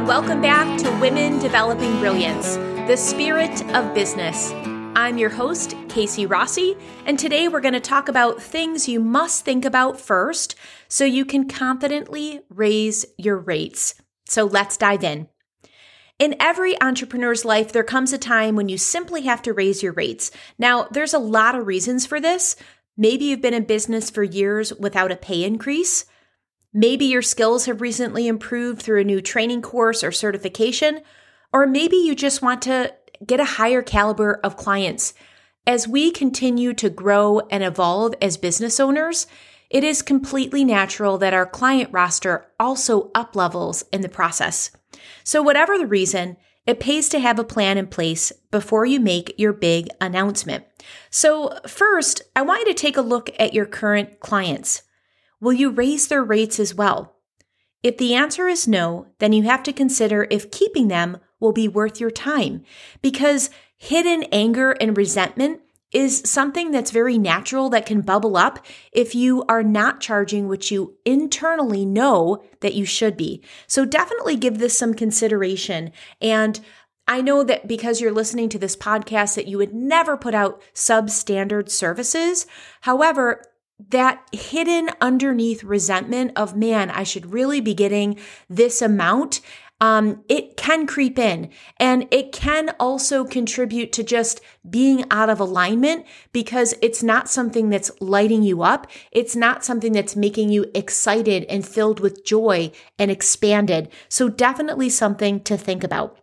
and welcome back to Women Developing Brilliance, the spirit of business. I'm your host, Casey Rossi, and today we're going to talk about things you must think about first so you can confidently raise your rates. So let's dive in. In every entrepreneur's life, there comes a time when you simply have to raise your rates. Now, there's a lot of reasons for this. Maybe you've been in business for years without a pay increase. Maybe your skills have recently improved through a new training course or certification, or maybe you just want to get a higher caliber of clients. As we continue to grow and evolve as business owners, it is completely natural that our client roster also uplevels in the process. So whatever the reason, it pays to have a plan in place before you make your big announcement. So first, I want you to take a look at your current clients. Will you raise their rates as well? If the answer is no, then you have to consider if keeping them will be worth your time because hidden anger and resentment is something that's very natural that can bubble up if you are not charging what you internally know that you should be. So definitely give this some consideration. And I know that because you're listening to this podcast that you would never put out substandard services. However, that hidden underneath resentment of, man, I should really be getting this amount. Um, it can creep in and it can also contribute to just being out of alignment because it's not something that's lighting you up. It's not something that's making you excited and filled with joy and expanded. So definitely something to think about.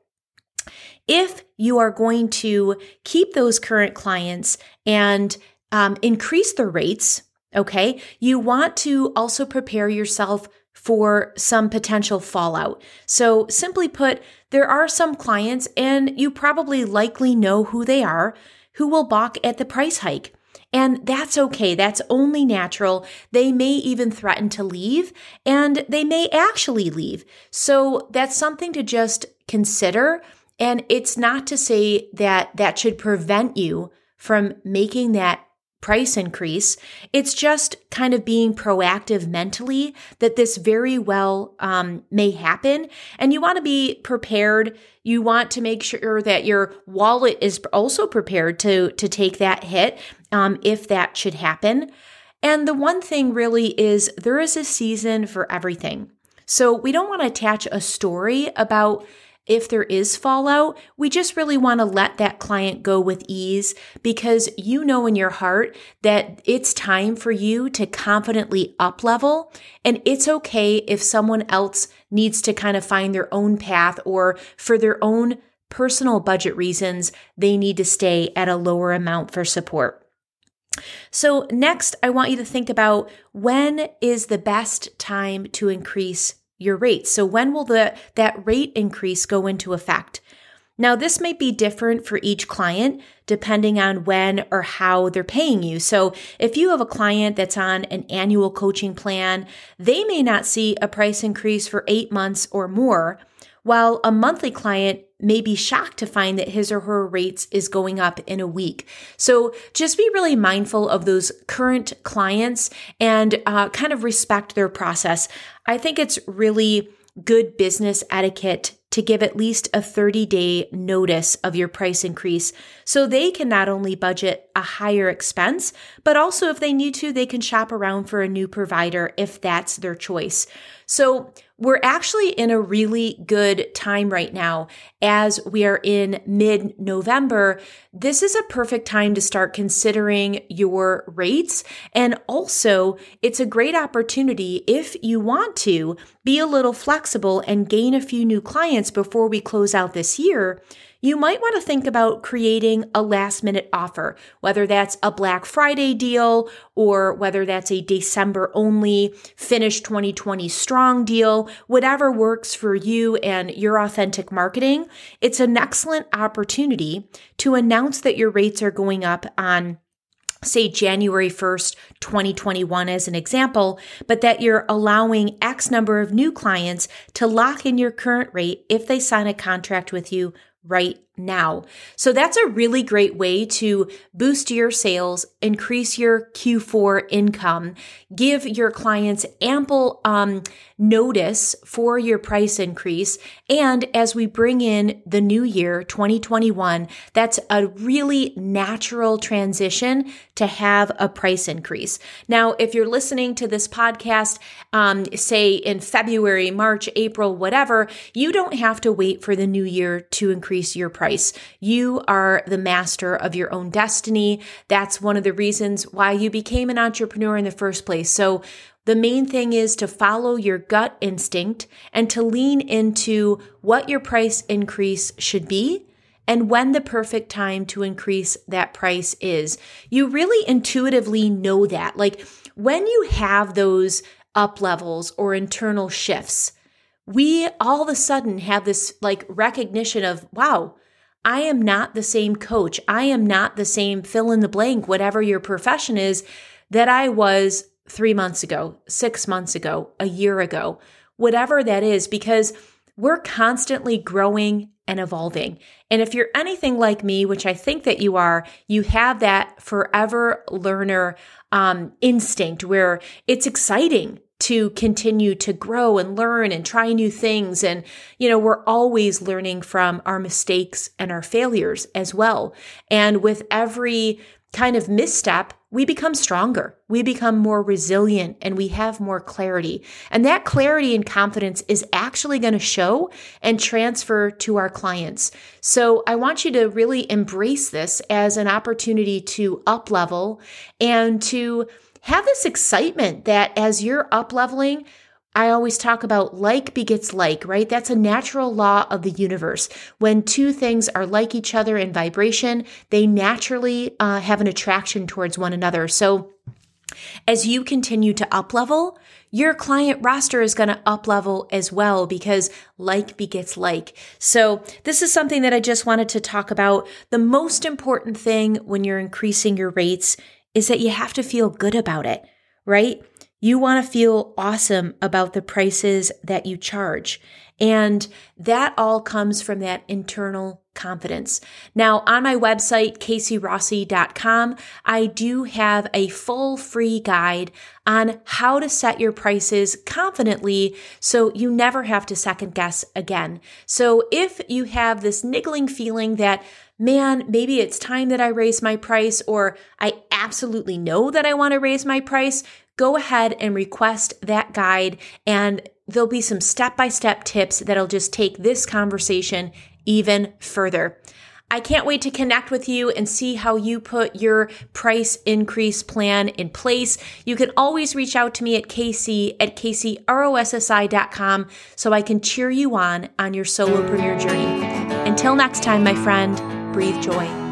If you are going to keep those current clients and um, increase the rates, Okay. You want to also prepare yourself for some potential fallout. So, simply put, there are some clients, and you probably likely know who they are, who will balk at the price hike. And that's okay. That's only natural. They may even threaten to leave and they may actually leave. So that's something to just consider. And it's not to say that that should prevent you from making that price increase. It's just kind of being proactive mentally that this very well um, may happen. And you want to be prepared. You want to make sure that your wallet is also prepared to, to take that hit um, if that should happen. And the one thing really is there is a season for everything. So we don't want to attach a story about if there is fallout, we just really want to let that client go with ease because you know in your heart that it's time for you to confidently up level. And it's okay if someone else needs to kind of find their own path or for their own personal budget reasons, they need to stay at a lower amount for support. So, next, I want you to think about when is the best time to increase your rates. So when will the that rate increase go into effect? Now, this may be different for each client depending on when or how they're paying you. So, if you have a client that's on an annual coaching plan, they may not see a price increase for eight months or more, while a monthly client may be shocked to find that his or her rates is going up in a week. So just be really mindful of those current clients and uh, kind of respect their process. I think it's really good business etiquette to give at least a 30 day notice of your price increase so they can not only budget a higher expense, but also if they need to, they can shop around for a new provider if that's their choice. So we're actually in a really good time right now as we are in mid November. This is a perfect time to start considering your rates. And also, it's a great opportunity if you want to be a little flexible and gain a few new clients before we close out this year you might want to think about creating a last minute offer, whether that's a Black Friday deal or whether that's a December only finish 2020 strong deal, whatever works for you and your authentic marketing. It's an excellent opportunity to announce that your rates are going up on say January 1st, 2021 as an example, but that you're allowing X number of new clients to lock in your current rate if they sign a contract with you right now. So that's a really great way to boost your sales, increase your Q4 income, give your clients ample um, notice for your price increase. And as we bring in the new year, 2021, that's a really natural transition to have a price increase. Now, if you're listening to this podcast, um, say in February, March, April, whatever, you don't have to wait for the new year to increase your price. You are the master of your own destiny. That's one of the reasons why you became an entrepreneur in the first place. So the main thing is to follow your gut instinct and to lean into what your price increase should be and when the perfect time to increase that price is. You really intuitively know that. Like when you have those up levels or internal shifts, we all of a sudden have this like recognition of, wow, I am not the same coach. I am not the same fill in the blank, whatever your profession is, that I was three months ago, six months ago, a year ago, whatever that is, because we're constantly growing and evolving. And if you're anything like me, which I think that you are, you have that forever learner um, instinct where it's exciting to continue to grow and learn and try new things. And, you know, we're always learning from our mistakes and our failures as well. And with every kind of misstep, we become stronger, we become more resilient, and we have more clarity. And that clarity and confidence is actually going to show and transfer to our clients. So I want you to really embrace this as an opportunity to up level and to have this excitement that as you're up leveling, I always talk about like begets like, right? That's a natural law of the universe. When two things are like each other in vibration, they naturally uh, have an attraction towards one another. So as you continue to up level, your client roster is going to up level as well because like begets like. So this is something that I just wanted to talk about. The most important thing when you're increasing your rates is that you have to feel good about it, right? You want to feel awesome about the prices that you charge. And that all comes from that internal confidence. Now, on my website, caseyrossi.com, I do have a full free guide on how to set your prices confidently so you never have to second guess again. So if you have this niggling feeling that man, maybe it's time that I raise my price, or I absolutely know that I want to raise my price, go ahead and request that guide. And there'll be some step by step tips that'll just take this conversation even further. I can't wait to connect with you and see how you put your price increase plan in place. You can always reach out to me at Casey at CaseyROSSI.com so I can cheer you on on your solopreneur journey. Until next time, my friend, breathe joy.